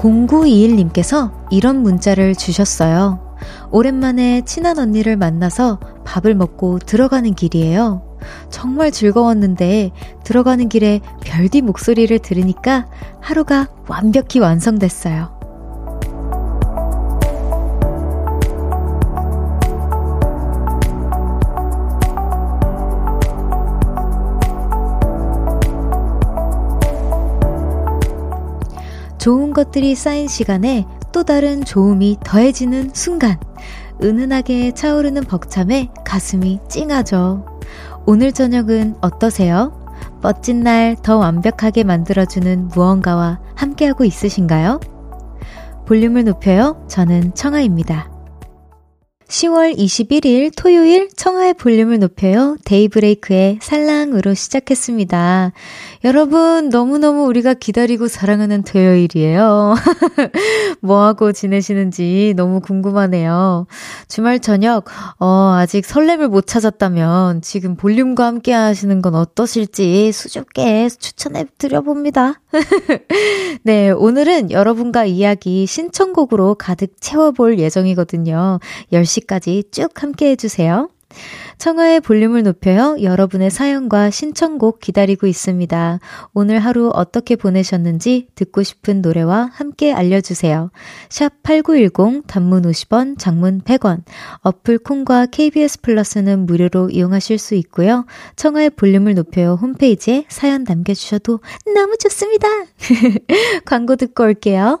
0921님께서 이런 문자를 주셨어요. 오랜만에 친한 언니를 만나서 밥을 먹고 들어가는 길이에요. 정말 즐거웠는데 들어가는 길에 별디 목소리를 들으니까 하루가 완벽히 완성됐어요. 좋은 것들이 쌓인 시간에 또 다른 좋음이 더해지는 순간. 은은하게 차오르는 벅참에 가슴이 찡하죠. 오늘 저녁은 어떠세요? 멋진 날 더 완벽하게 만들어주는 무언가와 함께하고 있으신가요? 볼륨을 높여요. 저는 청아입니다. 10월 21일 토요일 청하의 볼륨을 높여요. 데이브레이크의 살랑으로 시작했습니다. 여러분, 너무너무 우리가 기다리고 사랑하는 토요일이에요. 뭐하고 지내시는지 너무 궁금하네요. 주말 저녁, 어, 아직 설렘을 못 찾았다면 지금 볼륨과 함께 하시는 건 어떠실지 수줍게 추천해 드려봅니다. 네, 오늘은 여러분과 이야기 신청곡으로 가득 채워볼 예정이거든요. 10시 까지 쭉 함께 해주세요. 청하의 볼륨을 높여요. 여러분의 사연과 신청곡 기다리고 있습니다. 오늘 하루 어떻게 보내셨는지 듣고 싶은 노래와 함께 알려주세요. 샵 8910 단문 50원, 장문 100원. 어플 콩과 KBS 플러스는 무료로 이용하실 수 있고요. 청하의 볼륨을 높여요. 홈페이지에 사연 남겨주셔도 너무 좋습니다. 광고 듣고 올게요.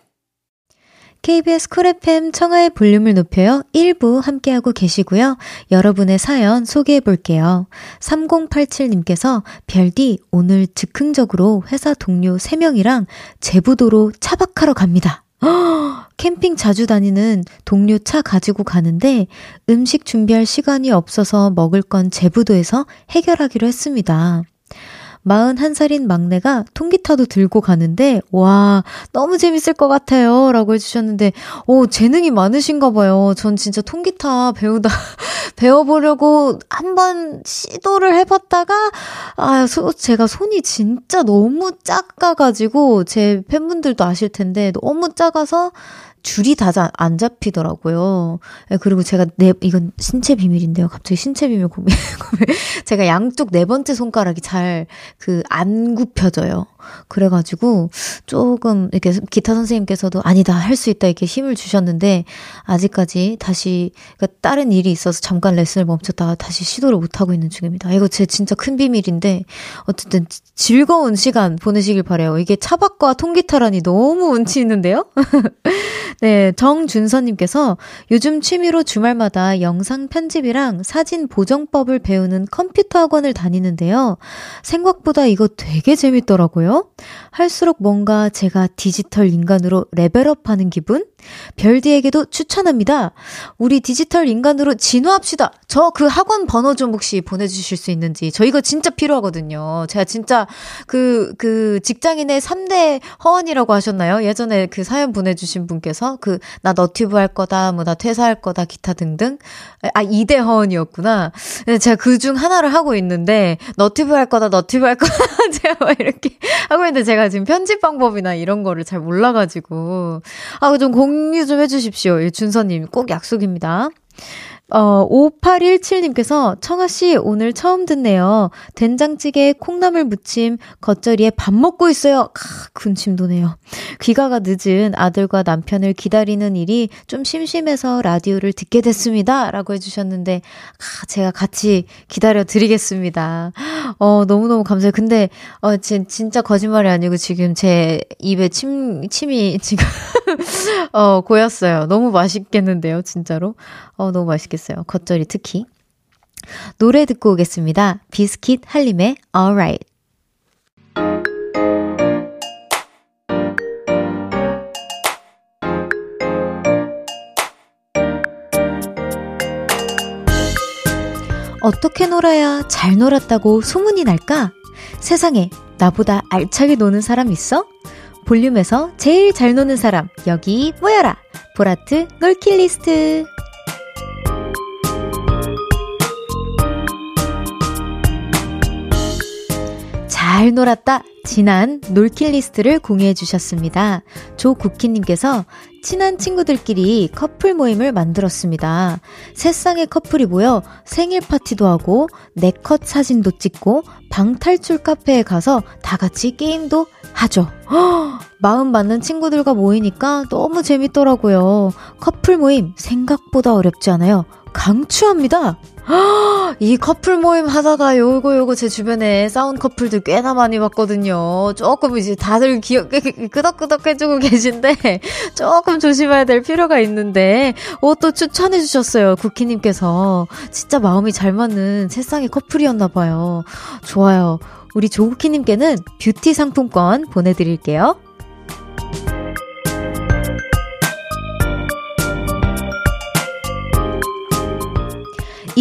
KBS 쿨 FM 청하의 볼륨을 높여요. 1부 함께하고 계시고요. 여러분의 사연 소개해 볼게요. 3087님께서 별디 오늘 즉흥적으로 회사 동료 3명이랑 제부도로 차박하러 갑니다. 캠핑 자주 다니는 동료 차 가지고 가는데 음식 준비할 시간이 없어서 먹을 건 제부도에서 해결하기로 했습니다. 41살인 막내가 통기타도 들고 가는데, 와, 너무 재밌을 것 같아요. 라고 해주셨는데, 오, 재능이 많으신가 봐요. 전 진짜 통기타 배우다, 배워보려고 한번 시도를 해봤다가, 아, 소, 제가 손이 진짜 너무 작아가지고, 제 팬분들도 아실 텐데, 너무 작아서, 줄이 다 안 잡히더라고요. 예, 그리고 제가 네, 이건 신체 비밀인데요. 갑자기 신체 비밀 고민, 고민. 제가 양쪽 네 번째 손가락이 잘 그 안 굽혀져요. 그래가지고 조금 이렇게 기타 선생님께서도 아니다 할 수 있다 이렇게 힘을 주셨는데 아직까지 다시 그러니까 다른 일이 있어서 잠깐 레슨을 멈췄다가 다시 시도를 못 하고 있는 중입니다. 이거 제 진짜 큰 비밀인데 어쨌든 즐거운 시간 보내시길 바래요. 이게 차박과 통기타라니 너무 운치 있는데요. 네, 정준서님께서 요즘 취미로 주말마다 영상 편집이랑 사진 보정법을 배우는 컴퓨터 학원을 다니는데요. 생각보다 이거 되게 재밌더라고요. 있어요. 할수록 뭔가 제가 디지털 인간으로 레벨업 하는 기분? 별디에게도 추천합니다. 우리 디지털 인간으로 진화합시다. 저 그 학원 번호 좀 혹시 보내주실 수 있는지. 저 이거 진짜 필요하거든요. 제가 진짜 그, 그 직장인의 3대 허언이라고 하셨나요? 예전에 그 사연 보내주신 분께서 그, 나 너튜브 할 거다, 뭐 나 퇴사할 거다, 기타 등등. 아, 2대 허언이었구나. 제가 그 중 하나를 하고 있는데, 너튜브 할 거다, 너튜브 할 거다. 제가 막 이렇게 하고 있는데 제가 지금 편집 방법이나 이런 거를 잘 몰라가지고. 아, 좀 공, 공유 좀 해주십시오. 예, 준서님, 꼭 약속입니다. 어, 5817님께서 청아씨 오늘 처음 듣네요. 된장찌개 콩나물 무침 겉절이에 밥 먹고 있어요. 카, 군침 도네요. 귀가가 늦은 아들과 남편을 기다리는 일이 좀 심심해서 라디오를 듣게 됐습니다. 라고 해주셨는데, 아, 제가 같이 기다려 드리겠습니다. 어, 너무너무 감사해요. 근데, 어, 진, 진짜 거짓말이 아니고 지금 제 입에 침, 침이 지금, 어, 고였어요. 너무 맛있겠는데요, 진짜로. 어, 너무 맛있겠어요. 좋아했어요. 겉절이 특히. 노래 듣고 오겠습니다. 비스킷 할림의 Alright. 어떻게 놀아야 잘 놀았다고 소문이 날까? 세상에 나보다 알차게 노는 사람 있어? 볼륨에서 제일 잘 노는 사람 여기 모여라 보라트 놀킬리스트 잘 놀았다. 지난 놀킬 리스트를 공유해 주셨습니다. 조국희님께서 친한 친구들끼리 커플 모임을 만들었습니다. 세 쌍의 커플이 모여 생일 파티도 하고 네컷 사진도 찍고 방탈출 카페에 가서 다 같이 게임도 하죠. 마음 맞는 친구들과 모이니까 너무 재밌더라고요. 커플 모임 생각보다 어렵지 않아요. 강추합니다. 이 커플 모임 하다가 요거 요거 제 주변에 싸운 커플들 꽤나 많이 봤거든요. 조금 이제 다들 기억 끄덕끄덕 해주고 계신데 조금 조심해야 될 필요가 있는데 옷도 추천해 주셨어요. 쿠키님께서 진짜 마음이 잘 맞는 세상의 커플이었나 봐요. 좋아요. 우리 조국희님께는 뷰티 상품권 보내드릴게요.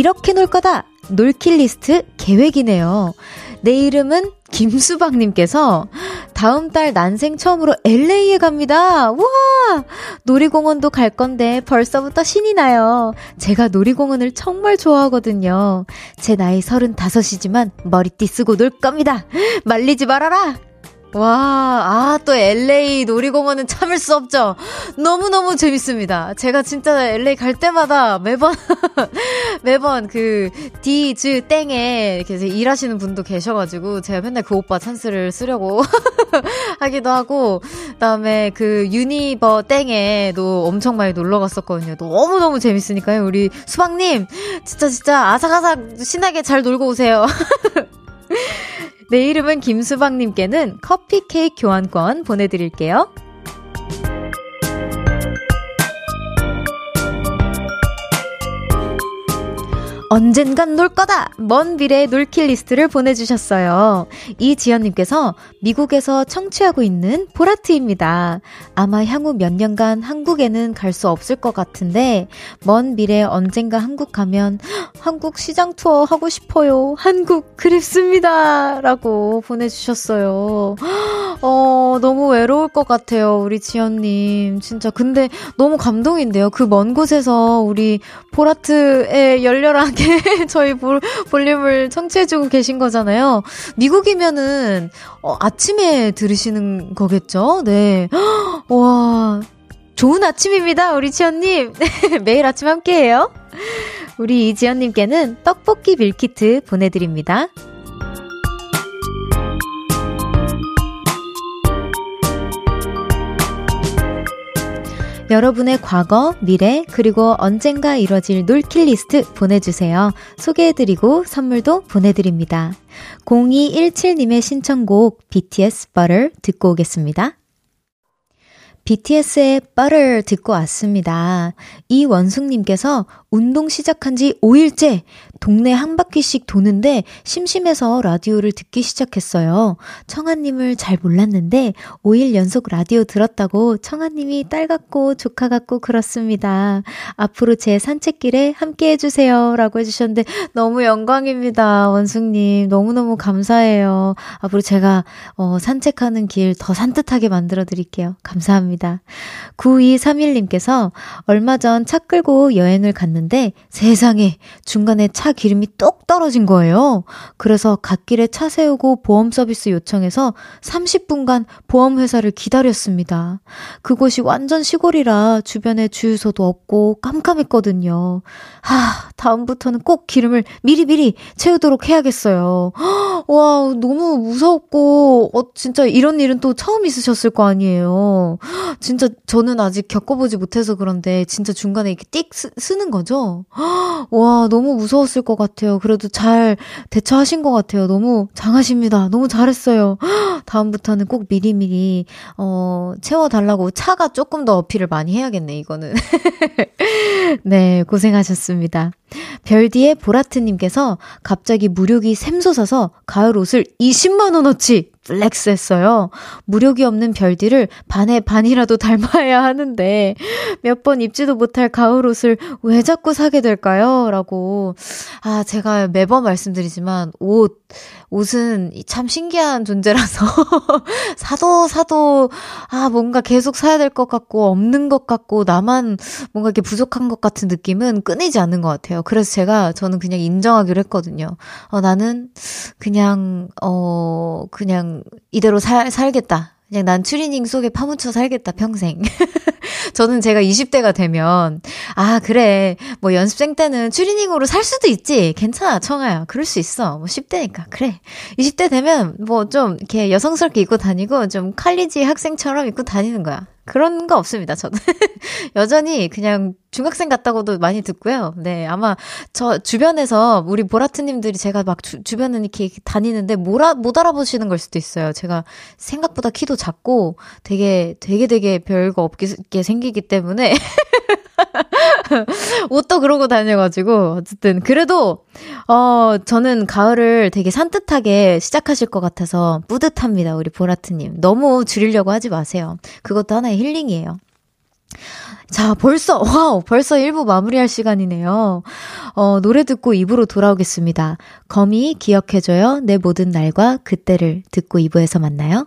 이렇게 놀 거다! 놀킬 리스트 계획이네요. 내 이름은 김수박님께서 다음 달 난생 처음으로 LA에 갑니다. 우와! 놀이공원도 갈 건데 벌써부터 신이 나요. 제가 놀이공원을 정말 좋아하거든요. 제 나이 35이지만 머리띠 쓰고 놀 겁니다. 말리지 말아라! 와, 아, 또 LA 놀이공원은 참을 수 없죠. 너무너무 재밌습니다. 제가 진짜 LA 갈 때마다 매번, 매번 그, 디즈 땡에 이렇게 일하시는 분도 계셔가지고, 제가 맨날 그 오빠 찬스를 쓰려고 하기도 하고, 그 다음에 그 유니버 땡에도 엄청 많이 놀러 갔었거든요. 너무너무 재밌으니까요. 우리 수박님, 진짜 진짜 아삭아삭 신나게 잘 놀고 오세요. 내 이름은 김수박님께는 커피 케이크 교환권 보내드릴게요. 언젠간 놀 거다! 먼 미래의 놀킬 리스트를 보내주셨어요. 이지연님께서 미국에서 청취하고 있는 보라트입니다. 아마 향후 몇 년간 한국에는 갈 수 없을 것 같은데, 먼 미래 언젠가 한국 가면 한국 시장 투어 하고 싶어요. 한국 그립습니다. 라고 보내주셨어요. 어, 너무 외로울 것 같아요. 우리 지연님. 진짜. 근데 너무 감동인데요. 그 먼 곳에서 우리 보라트의 열렬한 이렇게 저희 볼, 볼륨을 청취해주고 계신 거잖아요. 미국이면은, 어, 아침에 들으시는 거겠죠? 네. 와, 좋은 아침입니다, 우리 지연님. 매일 아침 함께 해요. 우리 이지연님께는 떡볶이 밀키트 보내드립니다. 여러분의 과거, 미래, 그리고 언젠가 이뤄질 놀킬 리스트 보내주세요. 소개해드리고 선물도 보내드립니다. 0217님의 신청곡 BTS Butter 듣고 오겠습니다. BTS의 Butter 듣고 왔습니다. 이원숙님께서 운동 시작한 지 5일째 동네 한 바퀴씩 도는데 심심해서 라디오를 듣기 시작했어요. 청아님을 잘 몰랐는데 5일 연속 라디오 들었다고 청아님이 딸 같고 조카 같고 그렇습니다. 앞으로 제 산책길에 함께 해주세요. 라고 해주셨는데 너무 영광입니다. 원숙님. 너무너무 감사해요. 앞으로 제가 어, 산책하는 길 더 산뜻하게 만들어 드릴게요. 감사합니다. 9231님께서 얼마 전 차 끌고 여행을 갔는데 세상에 중간에 차 기름이 똑 떨어진 거예요. 그래서 갓길에 차 세우고 보험 서비스 요청해서 30분간 보험회사를 기다렸습니다. 그곳이 완전 시골이라 주변에 주유소도 없고 깜깜했거든요. 하, 다음부터는 꼭 기름을 미리미리 채우도록 해야겠어요. 와, 너무 무섭고, 어, 진짜 이런 일은 또 처음 있으셨을 거 아니에요. 진짜 저는 아직 겪어보지 못해서 그런데 진짜 중간에 이렇게 띡 쓰, 쓰는 거죠? 와, 너무 무서웠을 것 같아요. 그래도 잘 대처하신 것 같아요. 너무 장하십니다. 너무 잘했어요. 다음부터는 꼭 미리미리, 어, 채워달라고 차가 조금 더 어필을 많이 해야겠네, 이거는. 네, 고생하셨습니다. 별디의 보라트님께서 갑자기 물욕이 샘솟아서 가을 옷을 20만원어치 flex 했어요. 물욕이 없는 별디를 반에 반이라도 닮아야 하는데 몇 번 입지도 못할 가을 옷을 왜 자꾸 사게 될까요? 라고. 아, 제가 매번 말씀드리지만 옷, 옷은 참 신기한 존재라서 사도 사도 아 뭔가 계속 사야 될 것 같고 없는 것 같고 나만 뭔가 이렇게 부족한 것 같은 느낌은 끊이지 않는 것 같아요. 그래서 제가 저는 그냥 인정하기로 했거든요. 어 나는 그냥 어 그냥 이대로 살 살겠다. 그냥 난 추리닝 속에 파묻혀 살겠다, 평생. 저는 제가 20대가 되면, 아, 그래. 뭐 연습생 때는 추리닝으로 살 수도 있지. 괜찮아, 청아야. 그럴 수 있어. 뭐 10대니까. 그래. 20대 되면 뭐 좀 이렇게 여성스럽게 입고 다니고 좀 칼리지 학생처럼 입고 다니는 거야. 그런 거 없습니다, 저는. 여전히 그냥 중학생 같다고도 많이 듣고요. 네, 아마 저 주변에서 우리 보라트님들이 제가 막 주, 주변에 이렇게 다니는데 못, 아, 못 알아보시는 걸 수도 있어요. 제가 생각보다 키도 작고 되게, 되게 되게 별거 없게 생기기 때문에. 옷도 그러고 다녀가지고, 어쨌든, 그래도, 어, 저는 가을을 되게 산뜻하게 시작하실 것 같아서 뿌듯합니다, 우리 보라트님. 너무 줄이려고 하지 마세요. 그것도 하나의 힐링이에요. 자, 벌써, 와우, 벌써 1부 마무리할 시간이네요. 어, 노래 듣고 2부로 돌아오겠습니다. 거미 기억해줘요. 내 모든 날과 그때를 듣고 2부에서 만나요.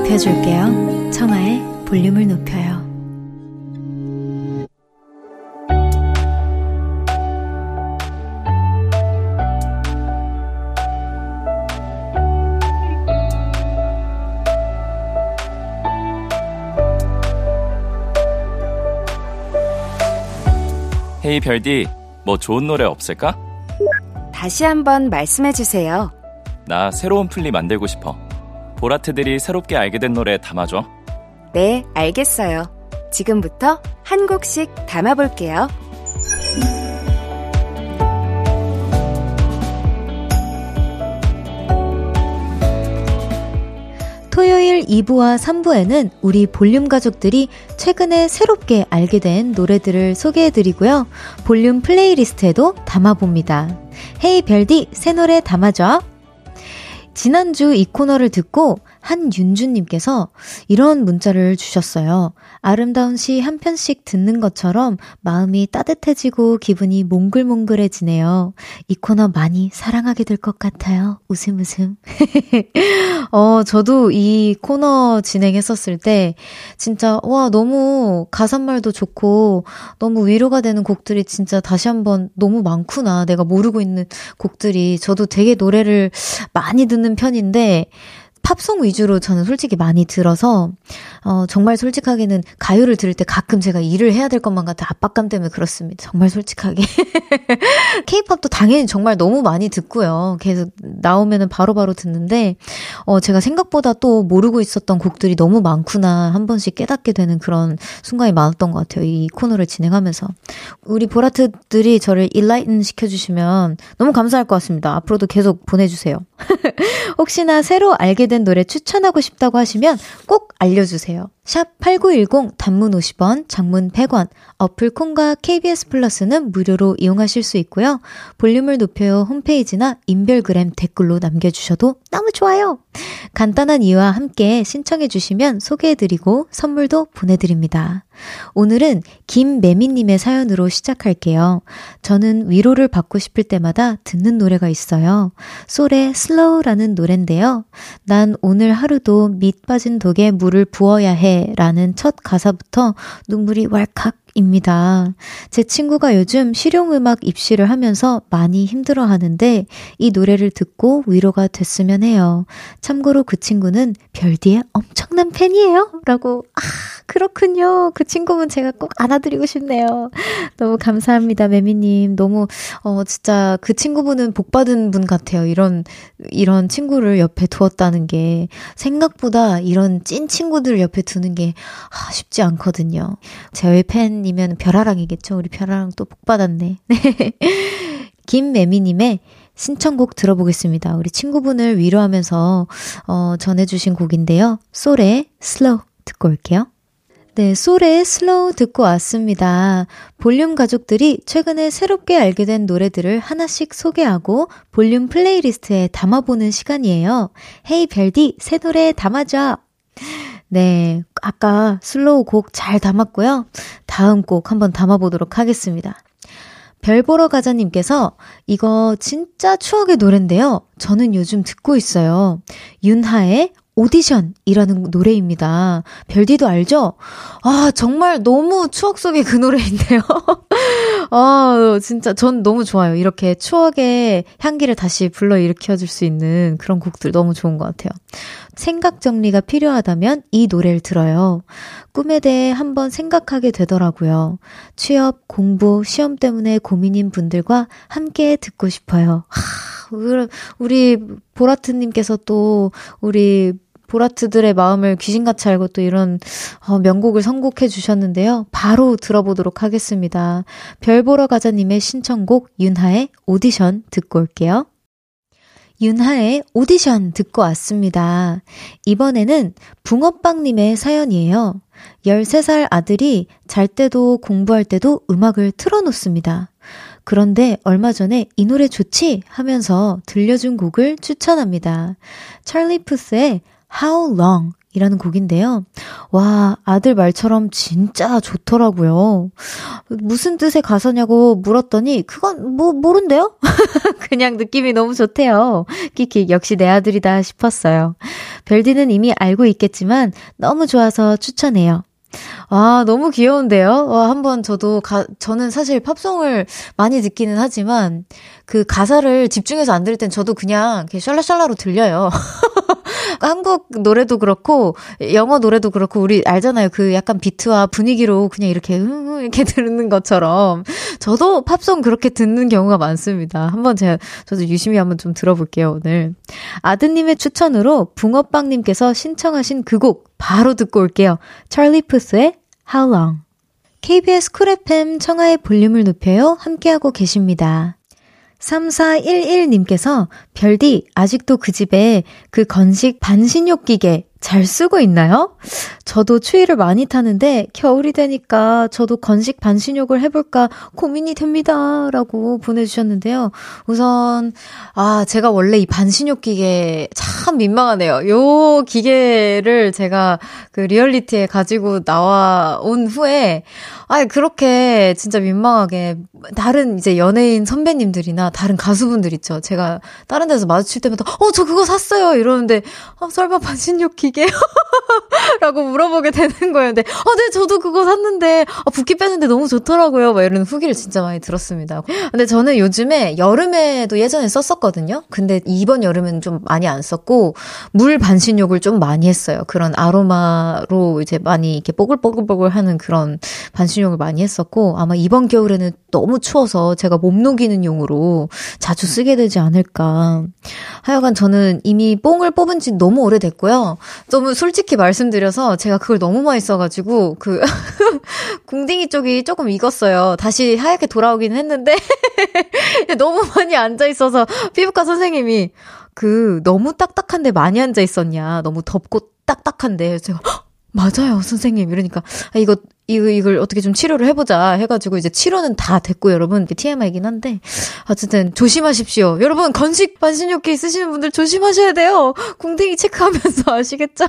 높여줄게요. 청하의 볼륨을 높여요. 헤이 별디, 뭐 좋은 노래 없을까? 다시 한번 말씀해 주세요. 나 새로운 플리 만들고 싶어. 보라트들이 새롭게 알게 된 노래 담아줘. 네, 알겠어요. 지금부터 한 곡씩 담아볼게요. 토요일 2부와 3부에는 우리 볼륨 가족들이 최근에 새롭게 알게 된 노래들을 소개해드리고요. 볼륨 playlist에도 담아봅니다. 헤이 별디, 새 노래 담아줘. 지난주 이 코너를 듣고 한윤주님께서 이런 문자를 주셨어요. 아름다운 시 한 편씩 듣는 것처럼 마음이 따뜻해지고 기분이 몽글몽글해지네요. 이 코너 많이 사랑하게 될 것 같아요. 웃음 웃음. 어, 저도 이 코너 진행했었을 때 진짜 와, 너무 가사말도 좋고 너무 위로가 되는 곡들이 진짜 다시 한번 너무 많구나. 내가 모르고 있는 곡들이 저도 되게 노래를 많이 듣는 편인데 팝송 위주로 저는 솔직히 많이 들어서 어 정말 솔직하게는 가요를 들을 때 가끔 제가 일을 해야 될 것만 같아 압박감 때문에 그렇습니다. 정말 솔직하게. 케이팝도 당연히 정말 너무 많이 듣고요. 계속 나오면은 바로 바로 듣는데 어 제가 생각보다 또 모르고 있었던 곡들이 너무 많구나 한 번씩 깨닫게 되는 그런 순간이 많았던 것 같아요. 이 코너를 진행하면서 우리 보라트들이 저를 일라이튼 시켜주시면 너무 감사할 것 같습니다. 앞으로도 계속 보내주세요. 혹시나 새로 알게 된 노래 추천하고 싶다고 하시면 꼭 알려주세요. 샵 8910 단문 50원, 장문 100원, 어플 콩과 KBS 플러스는 무료로 이용하실 수 있고요. 볼륨을 높여 홈페이지나 인별그램 댓글로 남겨주셔도 너무 좋아요. 간단한 이유와 함께 신청해주시면 소개해드리고 선물도 보내드립니다. 오늘은 김매미님의 사연으로 시작할게요. 저는 위로를 받고 싶을 때마다 듣는 노래가 있어요. 솔의 슬로우라는 노래인데요. 난 오늘 하루도 밑 빠진 독에 물을 부어야 해 라는 첫 가사부터 눈물이 왈칵 입니다. 제 친구가 요즘 실용음악 입시를 하면서 많이 힘들어 하는데 이 노래를 듣고 위로가 됐으면 해요. 참고로 그 친구는 별디의 엄청난 팬이에요. 라고, 아, 그렇군요. 그 친구분 제가 꼭 안아드리고 싶네요. 너무 감사합니다, 매미님. 너무, 어, 진짜 그 친구분은 복 받은 분 같아요. 이런, 이런 친구를 옆에 두었다는 게 생각보다 이런 찐 친구들 옆에 두는 게 아, 쉽지 않거든요. 제외 팬 이면 별아랑이겠죠. 우리 별아랑 또 복받았네. 김매미님의 신청곡 들어보겠습니다. 우리 친구분을 위로하면서 어, 전해주신 곡인데요. 솔의 Slow 듣고 올게요. 네, 솔의 Slow 듣고 왔습니다. 볼륨 가족들이 최근에 새롭게 알게 된 노래들을 하나씩 소개하고 볼륨 playlist에 담아보는 시간이에요. hey 별디, 새 노래 담아줘! 네, 아까 Slow 곡 잘 담았고요. 다음 곡 한번 담아보도록 하겠습니다. 별 보러 가자님께서 이거 진짜 추억의 노래인데요. 저는 요즘 듣고 있어요. 윤하의 오디션이라는 노래입니다. 별디도 알죠? 아, 정말 너무 추억 속의 그 노래인데요. 아, 진짜 전 너무 좋아요. 이렇게 추억의 향기를 다시 불러일으켜 줄 수 있는 그런 곡들 너무 좋은 것 같아요. 생각 정리가 필요하다면 이 노래를 들어요. 꿈에 대해 한번 생각하게 되더라고요. 취업, 공부, 시험 때문에 고민인 분들과 함께 듣고 싶어요. 하, 우리 보라트님께서 또 우리 보라트들의 마음을 귀신같이 알고 또 이런 어, 명곡을 선곡해 주셨는데요. 바로 들어보도록 하겠습니다. 별 보러 가자님의 신청곡 윤하의 오디션 듣고 올게요. 윤하의 오디션 듣고 왔습니다. 이번에는 붕어빵님의 사연이에요. 13살 아들이 잘 때도 공부할 때도 음악을 틀어놓습니다. 그런데 얼마 전에 이 노래 좋지? 하면서 들려준 곡을 추천합니다. 찰리 푸스의 How Long 이라는 곡인데요. 와, 아들 말처럼 진짜 좋더라고요. 무슨 뜻의 가사냐고 물었더니, 그건 뭐, 모른대요? 그냥 느낌이 너무 좋대요. 키키, 역시 내 아들이다 싶었어요. 별디는 이미 알고 있겠지만, 너무 좋아서 추천해요. 아, 너무 귀여운데요? 와, 한번 저도 가, 저는 사실 팝송을 많이 듣기는 하지만, 그 가사를 집중해서 안 들을 땐 저도 그냥 이렇게 샬라샬라로 들려요. 한국 노래도 그렇고 영어 노래도 그렇고 우리 알잖아요. 그 약간 비트와 분위기로 그냥 이렇게 흥흥 이렇게 듣는 것처럼 저도 팝송 그렇게 듣는 경우가 많습니다. 한번 제가 저도 유심히 한번 좀 들어볼게요, 오늘. 아드님의 추천으로 붕어빵 님께서 신청하신 그 곡 바로 듣고 올게요. 찰리 푸스의 How Long. KBS 쿨 FM 청하의 볼륨을 높여요. 함께하고 계십니다. 3411님께서 별디 아직도 그 집에 그 건식 반신욕 기계 잘 쓰고 있나요? 저도 추위를 많이 타는데 겨울이 되니까 저도 건식 반신욕을 해볼까 고민이 됩니다. 라고 보내주셨는데요. 우선, 아, 제가 원래 이 반신욕 기계 참 민망하네요. 요 기계를 제가 그 리얼리티에 가지고 나와온 후에, 아 그렇게 진짜 민망하게 다른 이제 연예인 선배님들이나 다른 가수분들 있죠. 제가 다른 데서 마주칠 때마다, 어, 저 그거 샀어요. 이러는데, 어, 설마 반신욕 기계 이게? 라고 물어보게 되는 거였는데, 어, 네, 저도 그거 샀는데, 아, 붓기 빼는데 너무 좋더라고요. 막 이런 후기를 진짜 많이 들었습니다. 근데 저는 요즘에 여름에도 예전에 썼었거든요? 근데 이번 여름엔 좀 많이 안 썼고, 물 반신욕을 좀 많이 했어요. 그런 아로마로 이제 많이 이렇게 뽀글뽀글뽀글 하는 그런 반신욕을 많이 했었고, 아마 이번 겨울에는 너무 추워서 제가 몸 녹이는 용으로 자주 쓰게 되지 않을까. 하여간 저는 이미 뽕을 뽑은 지 너무 오래됐고요. 너무 솔직히 말씀드려서 제가 그걸 너무 많이 써가지고 그 궁딩이 쪽이 조금 익었어요. 다시 하얗게 돌아오긴 했는데 너무 많이 앉아 있어서 피부과 선생님이 그 너무 딱딱한데 많이 앉아 있었냐. 너무 덥고 딱딱한데 제가 맞아요, 선생님. 이러니까, 아, 이거, 이거, 이걸 어떻게 좀 치료를 해보자 해가지고, 이제 치료는 다 됐고, 여러분. TMI이긴 한데. 어쨌든, 조심하십시오. 여러분, 건식 반신욕기 쓰시는 분들 조심하셔야 돼요. 궁뎅이 체크하면서 아시겠죠?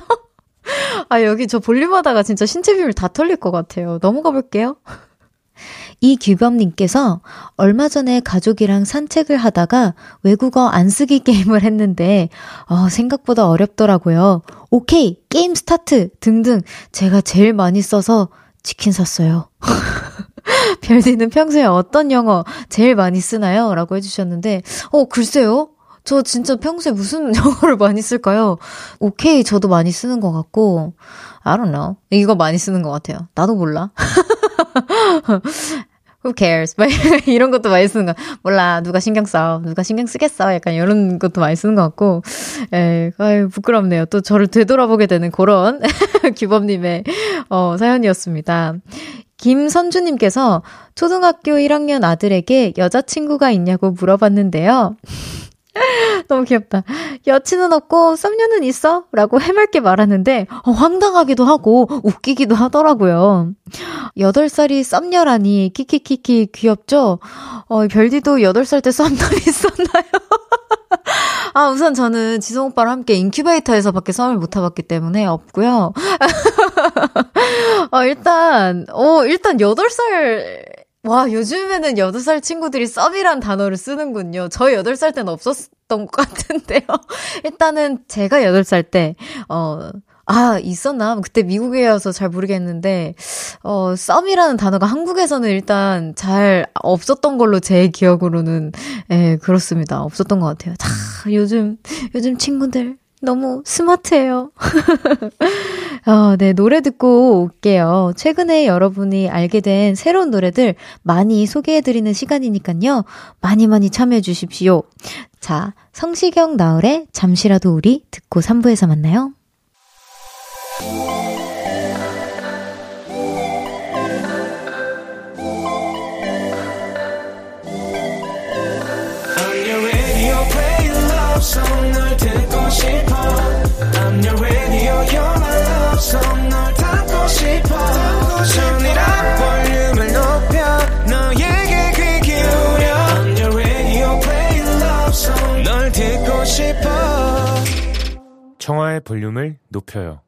아, 여기 저 볼륨하다가 진짜 신체 비밀 다 털릴 것 같아요. 넘어가 볼게요. 이규범님께서 얼마 전에 가족이랑 산책을 하다가 외국어 안 쓰기 게임을 했는데, 어, 생각보다 어렵더라고요. 오케이, 게임 스타트! 등등. 제가 제일 많이 써서 치킨 샀어요. 별디는 평소에 어떤 영어 제일 많이 쓰나요? 라고 해주셨는데, 어, 글쎄요? 저 진짜 평소에 무슨 영어를 많이 쓸까요? 오케이, 저도 많이 쓰는 것 같고, I don't know. 이거 많이 쓰는 것 같아요. 나도 몰라. Who cares? 이런 것도 많이 쓰는 거. 몰라. 누가 신경 써. 누가 신경 쓰겠어. 약간 이런 것도 많이 쓰는 것 같고. 에, 아유, 부끄럽네요. 또 저를 되돌아보게 되는 그런 규범님의, 어, 사연이었습니다. 김선주님께서 초등학교 1학년 아들에게 여자친구가 있냐고 물어봤는데요. 너무 귀엽다. 여친은 없고 썸녀는 있어? 라고 해맑게 말하는데 어, 황당하기도 하고 웃기기도 하더라고요. 8살이 썸녀라니 키키키키 귀엽죠? 어, 별디도 8살 때 썸남 있었나요? 아, 우선 저는 지성 오빠랑 함께 인큐베이터에서 밖에 썸을 못 타봤기 때문에 없고요. 어, 일단, 어, 일단 8살 와, 요즘에는 8살 친구들이 썸이란 단어를 쓰는군요. 저 8살 때는 없었던 것 같은데요. 일단은 제가 8살 때, 어, 아, 있었나? 그때 미국에여서 잘 모르겠는데, 어, 썸이라는 단어가 한국에서는 일단 잘 없었던 걸로 제 기억으로는, 예, 그렇습니다. 없었던 것 같아요. 자, 요즘, 요즘 친구들, 너무 스마트해요. 어, 네, 노래 듣고 올게요. 최근에 여러분이 알게 된 새로운 노래들 많이 소개해드리는 시간이니까요. 많이 많이 참여해 주십시오. 자, 성시경 나을의 잠시라도 우리 듣고 3부에서 만나요. 청하의 볼륨을 높여요.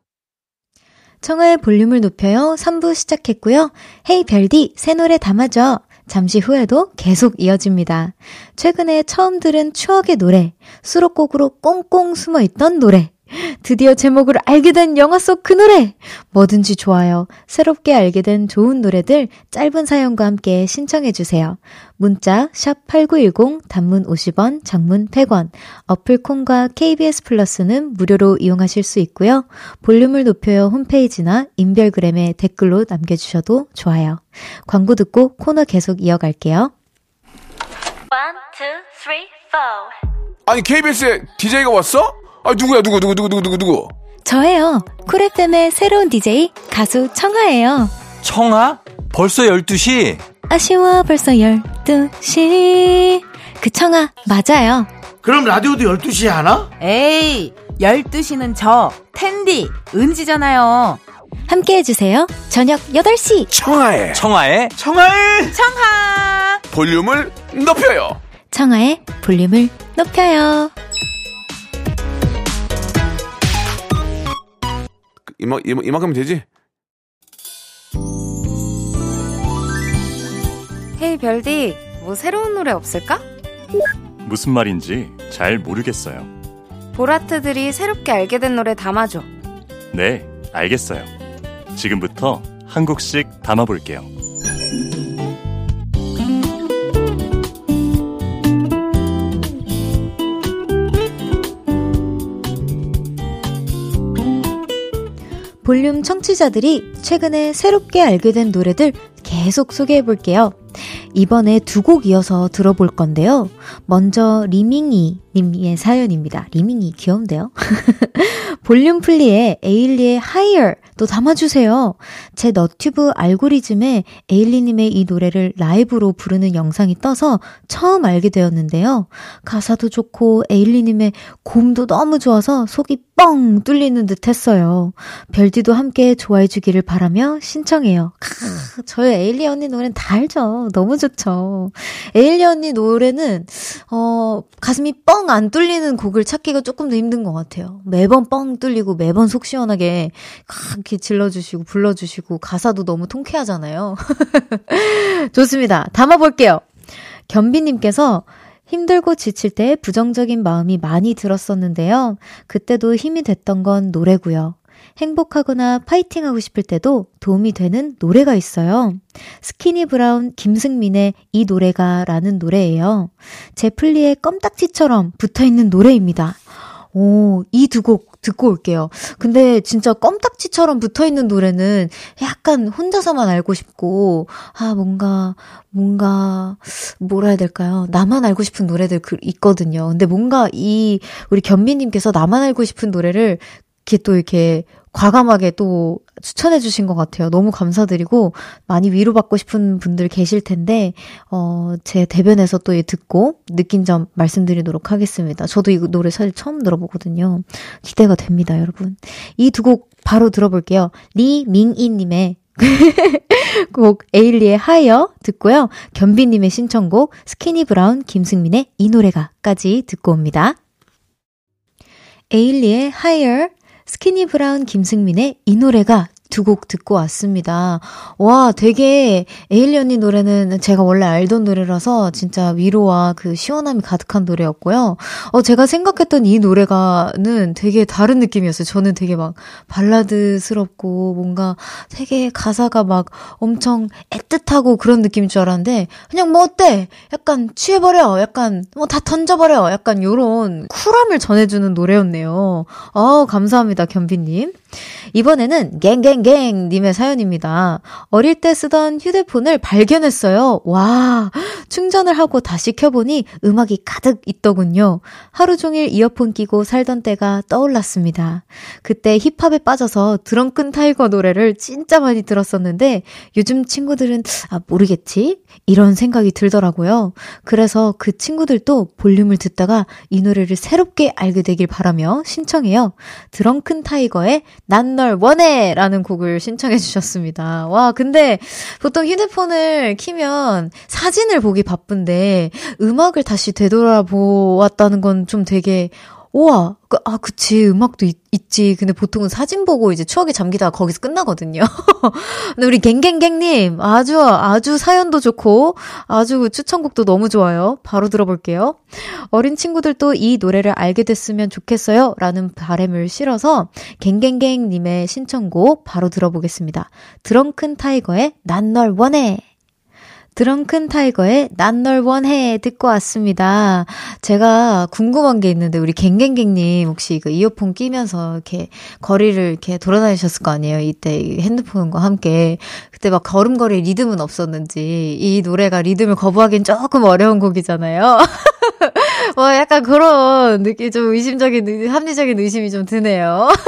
청하의 볼륨을 높여요. 3부 시작했고요. 헤이 별디 새 노래 담아줘. 잠시 후에도 계속 이어집니다. 최근에 처음 들은 추억의 노래, 수록곡으로 꽁꽁 숨어 있던 노래, 드디어 제목을 알게 된 영화 속 그 노래! 뭐든지 좋아요. 새롭게 알게 된 좋은 노래들 짧은 사연과 함께 신청해주세요. 문자, 샵8910, 단문 50원, 장문 100원. 어플 콩과 KBS 플러스는 무료로 이용하실 수 있고요. 볼륨을 높여요 홈페이지나 인별그램에 댓글로 남겨주셔도 좋아요. 광고 듣고 코너 계속 이어갈게요. 1, 2, 3, 4. 아니, KBS에 DJ가 왔어? 아, 누구야, 누구, 누구, 누구, 누구, 누구, 누구? 저예요. 쿨FM의 새로운 DJ, 가수 청아예요. 청아? 벌써 12시? 아쉬워, 벌써 12시. 그 청아, 맞아요. 그럼 라디오도 12시에 하나? 에이, 12시는 저, 텐디, 은지잖아요. 함께 해주세요. 저녁 8시. 청아의. 청아의. 청아의. 청하. 볼륨을 높여요. 청아의 볼륨을 높여요. 이만, 이만, 이만큼면 되지? 헤이 별디, 뭐 새로운 노래 없을까? 무슨 말인지 잘 모르겠어요. 보라트들이 새롭게 알게 된 노래 담아줘. 네, 알겠어요. 지금부터 한 곡씩 담아볼게요. 볼륨 청취자들이 최근에 새롭게 알게 된 노래들 계속 소개해 볼게요. 이번에 두 곡 이어서 들어볼 건데요. 먼저 리밍이 님의 사연입니다. 리밍이 귀여운데요? 볼륨 플리에 에일리의 Higher 또 담아주세요. 제 너튜브 알고리즘에 에일리님의 이 노래를 라이브로 부르는 영상이 떠서 처음 알게 되었는데요. 가사도 좋고 에일리님의 고음도 너무 좋아서 속이 뻥 뚫리는 듯 했어요. 별디도 함께 좋아해 주기를 바라며 신청해요. 크, 저희 에일리 언니 노래는 다 알죠. 너무 좋죠. 에일리 언니 노래는, 어, 가슴이 뻥 뻥안 뚫리는 곡을 찾기가 조금 더 힘든 것 같아요. 매번 뻥 뚫리고 매번 속 시원하게 이렇게 질러주시고 불러주시고 가사도 너무 통쾌하잖아요. 좋습니다. 담아볼게요. 겸비님께서 힘들고 지칠 때 부정적인 마음이 많이 들었었는데요. 그때도 힘이 됐던 건 노래고요. 행복하거나 파이팅하고 싶을 때도 도움이 되는 노래가 있어요. 스키니 브라운 김승민의 이 노래가 라는 노래예요. 제 플리에 껌딱지처럼 붙어 있는 노래입니다. 오, 이 두 곡 듣고 올게요. 근데 진짜 껌딱지처럼 붙어 있는 노래는 약간 혼자서만 알고 싶고, 아, 뭔가, 뭔가, 뭐라 해야 될까요? 나만 알고 싶은 노래들 그, 있거든요. 근데 뭔가 이, 우리 견비님께서 나만 알고 싶은 노래를 이렇게 또 이렇게 과감하게 또 추천해 주신 것 같아요. 너무 감사드리고 많이 위로받고 싶은 분들 계실 텐데 어, 제 대변에서 또 듣고 느낀 점 말씀드리도록 하겠습니다. 저도 이 노래 사실 처음 들어보거든요. 기대가 됩니다, 여러분. 이 두 곡 바로 들어볼게요. 리밍이 님의 곡 에일리의 하이어 듣고요. 견비 님의 신청곡 스키니 브라운 김승민의 이 노래가까지 듣고 옵니다. 에일리의 하이어 스키니 브라운 김승민의 이 노래가 두 곡 듣고 왔습니다. 와, 되게 에일리 언니 노래는 제가 원래 알던 노래라서 진짜 위로와 그 시원함이 가득한 노래였고요. 어, 제가 생각했던 이 노래가는 되게 다른 느낌이었어요. 저는 되게 막 발라드스럽고 뭔가 되게 가사가 막 엄청 애틋하고 그런 느낌인 줄 알았는데 그냥 뭐 어때? 약간 취해버려. 약간 뭐 다 던져버려. 약간 요런 쿨함을 전해주는 노래였네요. 아 감사합니다, 견비님. 이번에는 갱갱갱 님의 사연입니다. 어릴 때 쓰던 휴대폰을 발견했어요. 와, 충전을 하고 다시 켜보니 음악이 가득 있더군요. 하루 종일 이어폰 끼고 살던 때가 떠올랐습니다. 그때 힙합에 빠져서 드렁큰 타이거 노래를 진짜 많이 들었었는데 요즘 친구들은 아, 모르겠지? 이런 생각이 들더라고요. 그래서 그 친구들도 볼륨을 듣다가 이 노래를 새롭게 알게 되길 바라며 신청해요. 드렁큰 타이거의 난 널 원해! 라는 곡을 신청해 주셨습니다. 와, 근데 보통 휴대폰을 키면 사진을 보기 바쁜데 음악을 다시 되돌아보았다는 건 좀 되게 우와, 그, 아, 그치, 음악도 있, 지 근데 보통은 사진 보고 이제 추억에 잠기다가 거기서 끝나거든요. 근데 우리 갱갱갱님, 아주, 아주 사연도 좋고, 아주 추천곡도 너무 좋아요. 바로 들어볼게요. 어린 친구들도 이 노래를 알게 됐으면 좋겠어요. 라는 바램을 실어서, 갱갱갱님의 신청곡 바로 들어보겠습니다. 드렁큰 타이거의 난 널 원해! 드렁큰 타이거의 난 널 원해 듣고 왔습니다. 제가 궁금한 게 있는데 우리 갱갱갱님 혹시 그 이어폰 끼면서 이렇게 거리를 이렇게 돌아다니셨을 거 아니에요? 이때 핸드폰과 함께 그때 막 걸음걸이 리듬은 없었는지 이 노래가 리듬을 거부하기엔 조금 어려운 곡이잖아요. 뭐 약간 그런 느낌 좀 의심적인 합리적인 의심이 좀 드네요.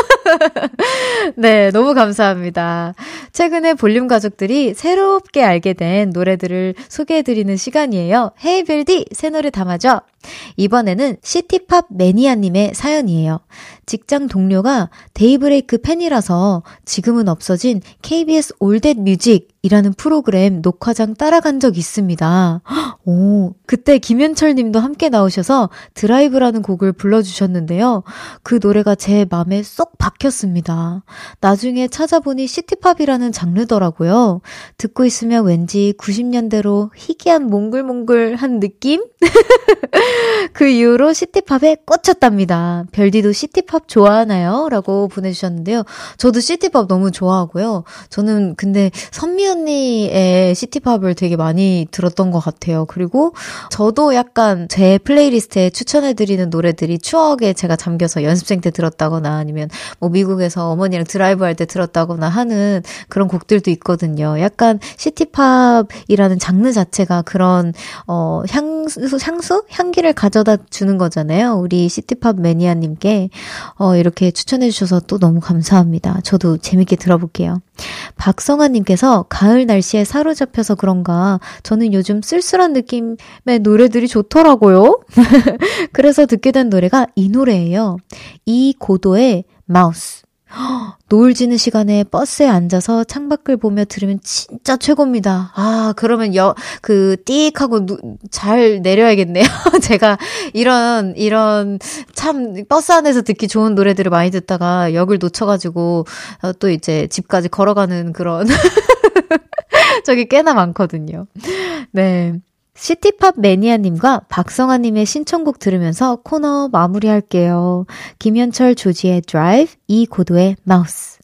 네, 너무 감사합니다. 최근에 볼륨 가족들이 새롭게 알게 된 노래들을 소개해드리는 시간이에요. Hey 별디 새 노래 담아줘. 이번에는 시티팝 매니아님의 사연이에요. 직장 동료가 데이브레이크 팬이라서 지금은 없어진 KBS All That Music이라는 프로그램 녹화장 따라간 적 있습니다. 오, 그때 김현철 님도 함께 나오셔서 드라이브라는 곡을 불러주셨는데요. 그 노래가 제 마음에 쏙 박혔습니다. 나중에 찾아보니 시티팝이라는 장르더라고요. 듣고 있으면 왠지 90년대로 희귀한 몽글몽글한 느낌? 그 이후로 시티팝에 꽂혔답니다. 별디도 시티팝 좋아하나요? 라고 보내주셨는데요. 저도 시티팝 너무 좋아하고요. 저는 근데 선미 언니의 시티팝을 되게 많이 들었던 것 같아요. 그리고 저도 약간 제 플레이리스트에 추천해드리는 노래들이 추억에 제가 잠겨서 연습생 때 들었다거나 아니면 뭐 미국에서 어머니랑 드라이브 할 때 들었다거나 하는 그런 곡들도 있거든요. 약간 시티팝이라는 장르 자체가 그런 어 향수 향수 향기를 가져다 주는 거잖아요. 우리 시티팝 매니아님께 어 이렇게 추천해 주셔서 또 너무 감사합니다. 저도 재밌게 들어볼게요. 박성아님께서 가을 날씨에 사로잡혀서 그런가 저는 요즘 쓸쓸한 느낌의 노래들이 좋더라고요. 그래서 듣게 된 노래가 이 노래예요. 이 고도의 마우스. 노을 지는 시간에 버스에 앉아서 창밖을 보며 들으면 진짜 최고입니다. 아, 그러면 여, 그, 띡 하고 누, 잘 내려야겠네요. 제가 이런, 이런, 참, 버스 안에서 듣기 좋은 노래들을 많이 듣다가 역을 놓쳐가지고, 어, 또 이제 집까지 걸어가는 그런, 적이 꽤나 많거든요. 네. 시티팝 매니아님과 박성아님의 신청곡 들으면서 코너 마무리할게요. 김현철 조지의 드라이브, 이고도의 마우스.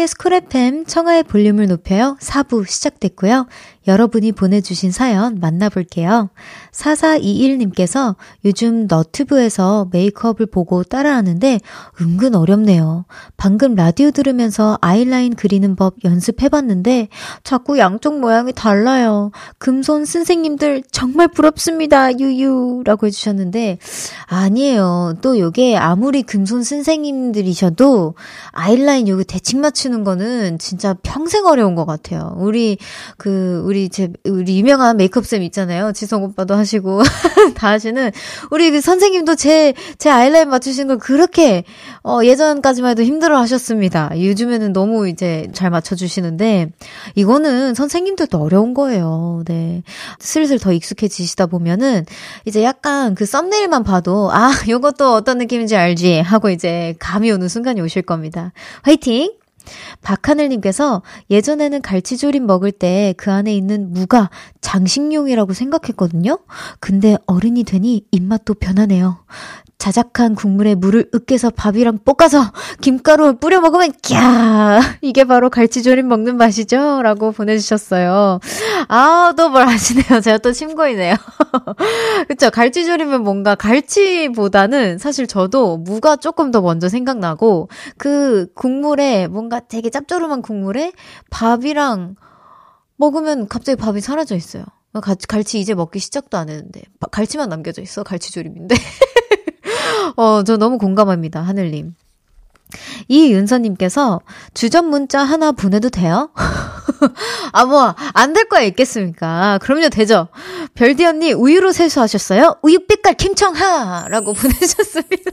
KBS 쿨 FM 청하의 볼륨을 높여요. 4부 시작됐고요. 여러분이 보내주신 사연 만나볼게요. 4421님께서 요즘 너튜브에서 메이크업을 보고 따라하는데 은근 어렵네요. 방금 라디오 들으면서 아이라인 그리는 법 연습해봤는데 자꾸 양쪽 모양이 달라요. 금손 선생님들 정말 부럽습니다. 유유. 라고 해주셨는데 아니에요. 또 요게 아무리 금손 선생님들이셔도 아이라인 요거 대칭 맞추는 거는 진짜 평생 어려운 것 같아요. 우리 그 우리 제 우리 유명한 메이크업 쌤 있잖아요. 지성 오빠도 하시고 다 하시는 우리 그 선생님도 제 제 아이라인 맞추시는 걸 그렇게 어 예전까지만 해도 힘들어 하셨습니다. 요즘에는 너무 이제 잘 맞춰 주시는데 이거는 선생님들도 어려운 거예요. 네. 슬슬 더 익숙해지시다 보면은 이제 약간 그 썸네일만 봐도 아, 요것도 어떤 느낌인지 알지 하고 이제 감이 오는 순간이 오실 겁니다. 화이팅! 박하늘님께서 예전에는 갈치조림 먹을 때 그 안에 있는 무가 장식용이라고 생각했거든요? 근데 어른이 되니 입맛도 변하네요. 자작한 국물에 물을 으깨서 밥이랑 볶아서 김가루 뿌려 먹으면 꺄 이게 바로 갈치조림 먹는 맛이죠? 라고 보내주셨어요. 아, 또 뭘 아시네요. 제가 또 침고이네요. 그쵸. 갈치조림은 뭔가 갈치보다는 사실 저도 무가 조금 더 먼저 생각나고 그 국물에 뭔가 되게 짭조름한 국물에 밥이랑 먹으면 갑자기 밥이 사라져 있어요. 갈치 이제 먹기 시작도 안 했는데 갈치만 남겨져 있어 갈치조림인데 어, 저 너무 공감합니다, 하늘님. 이윤서님께서 주전 문자 하나 보내도 돼요? 아, 뭐, 안 될 거야 있겠습니까? 그럼요, 되죠. 별디 언니, 우유로 세수하셨어요? 우유 빛깔 김청하! 라고 보내셨습니다.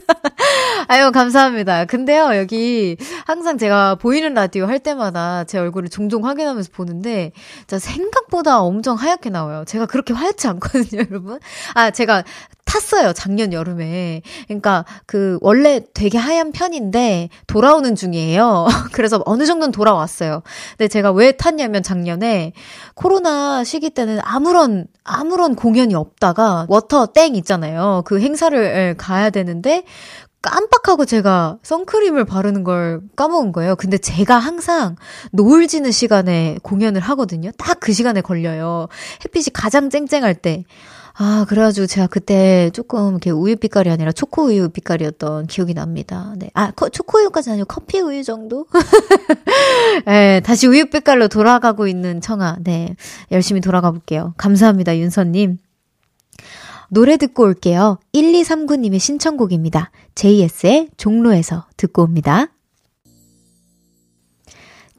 아유, 감사합니다. 근데요, 여기, 항상 제가 보이는 라디오 할 때마다 제 얼굴을 종종 확인하면서 보는데, 자, 생각보다 엄청 하얗게 나와요. 제가 그렇게 하얗지 않거든요, 여러분. 아, 제가 탔어요, 작년 여름에. 그러니까 그 원래 되게 하얀 편인데 돌아오는 중이에요. 그래서 어느 정도는 돌아왔어요. 근데 제가 왜 탔냐면 작년에 코로나 시기 때는 아무런 아무런 공연이 없다가 워터 땡 있잖아요. 그 행사를 예, 가야 되는데 깜빡하고 제가 선크림을 바르는 걸 까먹은 거예요. 근데 제가 항상 노을 지는 시간에 공연을 하거든요. 딱 그 시간에 걸려요. 햇빛이 가장 쨍쨍할 때. 아, 그래가지고 제가 그때 조금 이렇게 우유 빛깔이 아니라 초코 우유 빛깔이었던 기억이 납니다. 네. 아, 커, 초코 우유까지 아니고 커피 우유 정도? 네, 다시 우유 빛깔로 돌아가고 있는 청아. 네. 열심히 돌아가 볼게요. 감사합니다, 윤서님. 노래 듣고 올게요. 1239님의 신청곡입니다. JS의 종로에서 듣고 옵니다.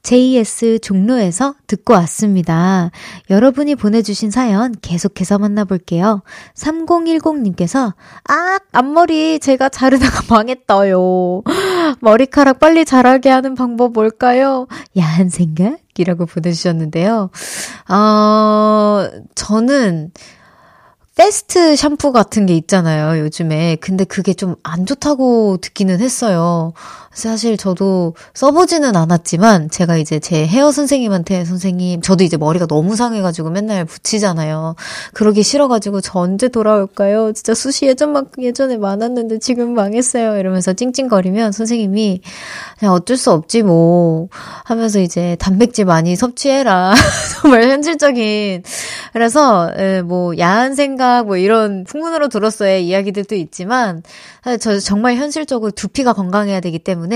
JS 종로에서 듣고 왔습니다. 여러분이 보내주신 사연 계속해서 만나볼게요. 3010님께서, 아, 앞머리 제가 자르다가 망했어요. 머리카락 빨리 자라게 하는 방법 뭘까요? 야한 생각 이라고 보내주셨는데요. 어, 저는, 패스트 샴푸 같은 게 있잖아요, 요즘에. 근데 그게 좀 안 좋다고 듣기는 했어요. 사실 저도 써보지는 않았지만 제가 이제 제 헤어 선생님한테 선생님 저도 이제 머리가 너무 상해가지고 맨날 붙이잖아요. 그러기 싫어가지고 저 언제 돌아올까요? 진짜 숱이 예전만큼 예전에 많았는데 지금 망했어요. 이러면서 찡찡거리면 선생님이 그냥 어쩔 수 없지 뭐 하면서 이제 단백질 많이 섭취해라. 정말 현실적인 그래서 예, 뭐 야한 생각 뭐 이런 풍문으로 들었어의 이야기들도 있지만 저 정말 현실적으로 두피가 건강해야 되기 때문에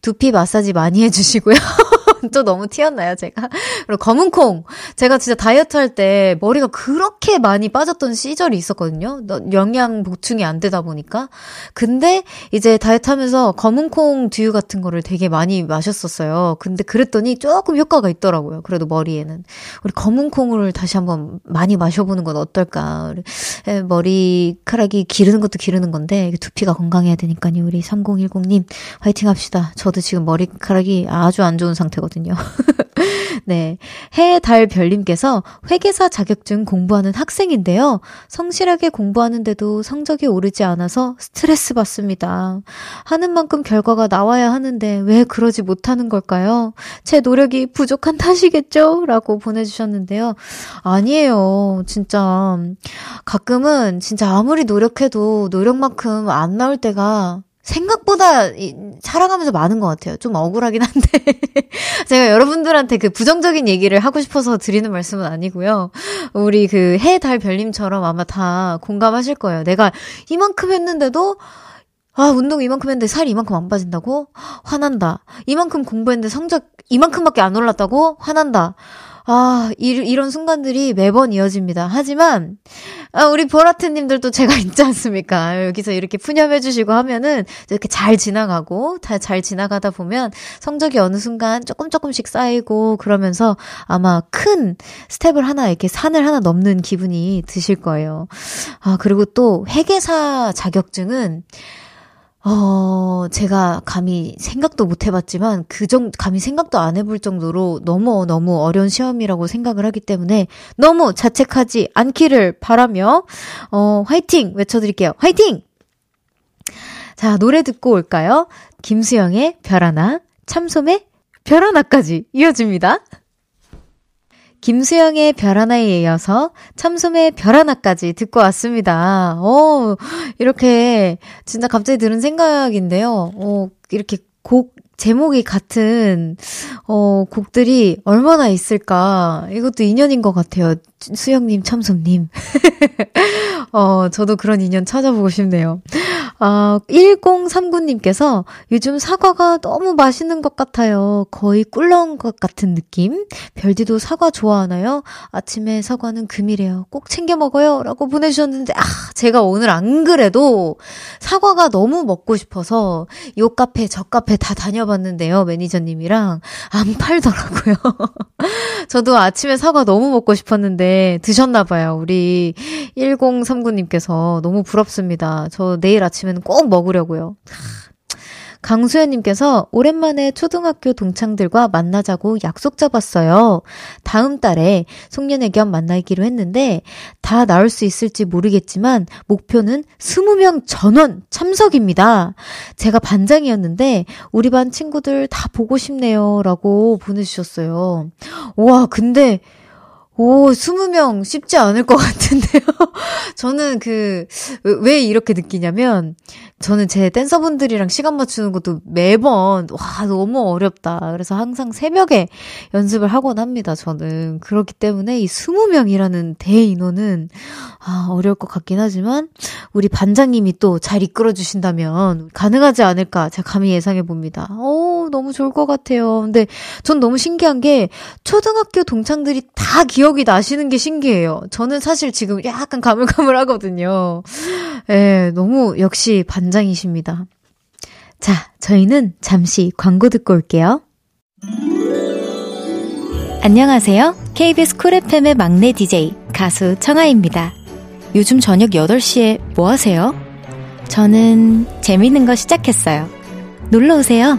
두피 마사지 많이 해주시고요. 또 너무 튀었나요, 제가? 그리고 검은 콩. 제가 진짜 다이어트 할 때 머리가 그렇게 많이 빠졌던 시절이 있었거든요. 영양 보충이 안 되다 보니까. 근데 이제 다이어트 하면서 검은 콩 두유 같은 거를 되게 많이 마셨었어요. 근데 그랬더니 조금 효과가 있더라고요. 그래도 머리에는. 우리 검은 콩을 다시 한번 많이 마셔보는 건 어떨까. 머리카락이 기르는 것도 기르는 건데, 두피가 건강해야 되니까요. 우리 3010님, 화이팅 합시다. 저도 지금 머리카락이 아주 안 좋은 상태거든요. 네. 해, 달, 별님께서 회계사 자격증 공부하는 학생인데요. 성실하게 공부하는데도 성적이 오르지 않아서 스트레스 받습니다. 하는 만큼 결과가 나와야 하는데 왜 그러지 못하는 걸까요? 제 노력이 부족한 탓이겠죠? 라고 보내주셨는데요. 아니에요. 진짜. 가끔은 진짜 아무리 노력해도 노력만큼 안 나올 때가 생각보다 살아가면서 많은 것 같아요. 좀 억울하긴 한데. 제가 여러분들한테 그 부정적인 얘기를 하고 싶어서 드리는 말씀은 아니고요. 우리 그 해, 달, 별님처럼 아마 다 공감하실 거예요. 내가 이만큼 했는데도 아, 운동 이만큼 했는데 살이 이만큼 안 빠진다고? 화난다. 이만큼 공부했는데 성적 이만큼밖에 안 올랐다고? 화난다. 아, 이, 이런 순간들이 매번 이어집니다. 하지만, 아, 우리 보라트님들도 제가 있지 않습니까? 여기서 이렇게 푸념해주시고 하면은 이렇게 잘 지나가고, 다 잘 지나가다 보면 성적이 어느 순간 조금 조금씩 쌓이고 그러면서 아마 큰 스텝을 하나, 이렇게 산을 하나 넘는 기분이 드실 거예요. 아, 그리고 또 회계사 자격증은 어, 제가 감히 생각도 못 해봤지만, 그 정, 감히 생각도 안 해볼 정도로 너무 너무 어려운 시험이라고 생각을 하기 때문에 너무 자책하지 않기를 바라며, 어, 화이팅! 외쳐드릴게요. 화이팅! 자, 노래 듣고 올까요? 김수영의 별 하나, 참솜의 별 하나까지 이어집니다. 김수영의 별 하나에 이어서 참솜의 별 하나까지 듣고 왔습니다. 어, 이렇게 진짜 갑자기 들은 생각인데요. 어, 이렇게 곡 제목이 같은 어 곡들이 얼마나 있을까 이것도 인연인 것 같아요 수영님 참솜님 어 저도 그런 인연 찾아보고 싶네요 아, 1039님께서 요즘 사과가 너무 맛있는 것 같아요. 거의 꿀러온 것 같은 느낌. 별디도 사과 좋아하나요? 아침에 사과는 금이래요. 꼭 챙겨 먹어요. 라고 보내주셨는데, 아, 제가 오늘 안 그래도 사과가 너무 먹고 싶어서 요 카페, 저 카페 다 다녀봤 는데요. 매니저님이랑. 안 팔더라고요. 저도 아침에 사과 너무 먹고 싶었는데 드셨나봐요. 우리 1039님께서 너무 부럽습니다. 저 내일 아침에 있으면 꼭 먹으려고요. 강수현님께서 오랜만에 초등학교 동창들과 만나자고 약속 잡았어요. 다음 달에 송년회 겸 만나기로 했는데 다 나올 수 있을지 모르겠지만 목표는 20명 전원 참석입니다. 제가 반장이었는데 우리 반 친구들 다 보고 싶네요. 라고 보내주셨어요. 와, 근데 오, 20명 쉽지 않을 것 같은데요. 저는 그, 왜 이렇게 느끼냐면, 저는 제 댄서분들이랑 시간 맞추는 것도 매번, 와, 너무 어렵다. 그래서 항상 새벽에 연습을 하곤 합니다, 저는. 그렇기 때문에 이 20명이라는 대인원은, 아, 어려울 것 같긴 하지만, 우리 반장님이 또 잘 이끌어주신다면, 가능하지 않을까, 제가 감히 예상해 봅니다. 오, 너무 좋을 것 같아요. 근데 전 너무 신기한 게, 초등학교 동창들이 다 기억이 나시는 게 신기해요. 저는 사실 지금 약간 가물가물 하거든요. 예, 너무 역시 반 반장이십니다. 자, 저희는 잠시 광고 듣고 올게요. 안녕하세요. KBS 쿨 FM의 막내 DJ 가수 청아입니다. 요즘 저녁 8시에 뭐 하세요? 저는 재밌는 거 시작했어요. 놀러 오세요.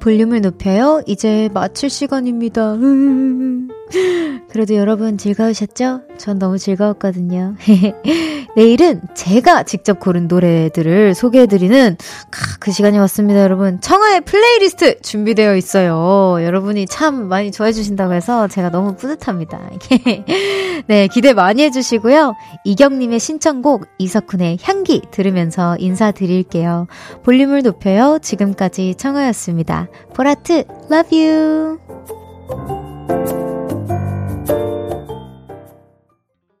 볼륨을 높여요. 이제 마칠 시간입니다. 그래도 여러분 즐거우셨죠? 전 너무 즐거웠거든요. 내일은 제가 직접 고른 노래들을 소개해드리는 그 시간이 왔습니다, 여러분. 청하의 플레이리스트 준비되어 있어요. 여러분이 참 많이 좋아해주신다고 해서 제가 너무 뿌듯합니다. 네, 기대 많이 해주시고요. 이경님의 신청곡 이석훈의 향기 들으면서 인사드릴게요. 볼륨을 높여요. 지금까지 청하였습니다. 보라트, love you!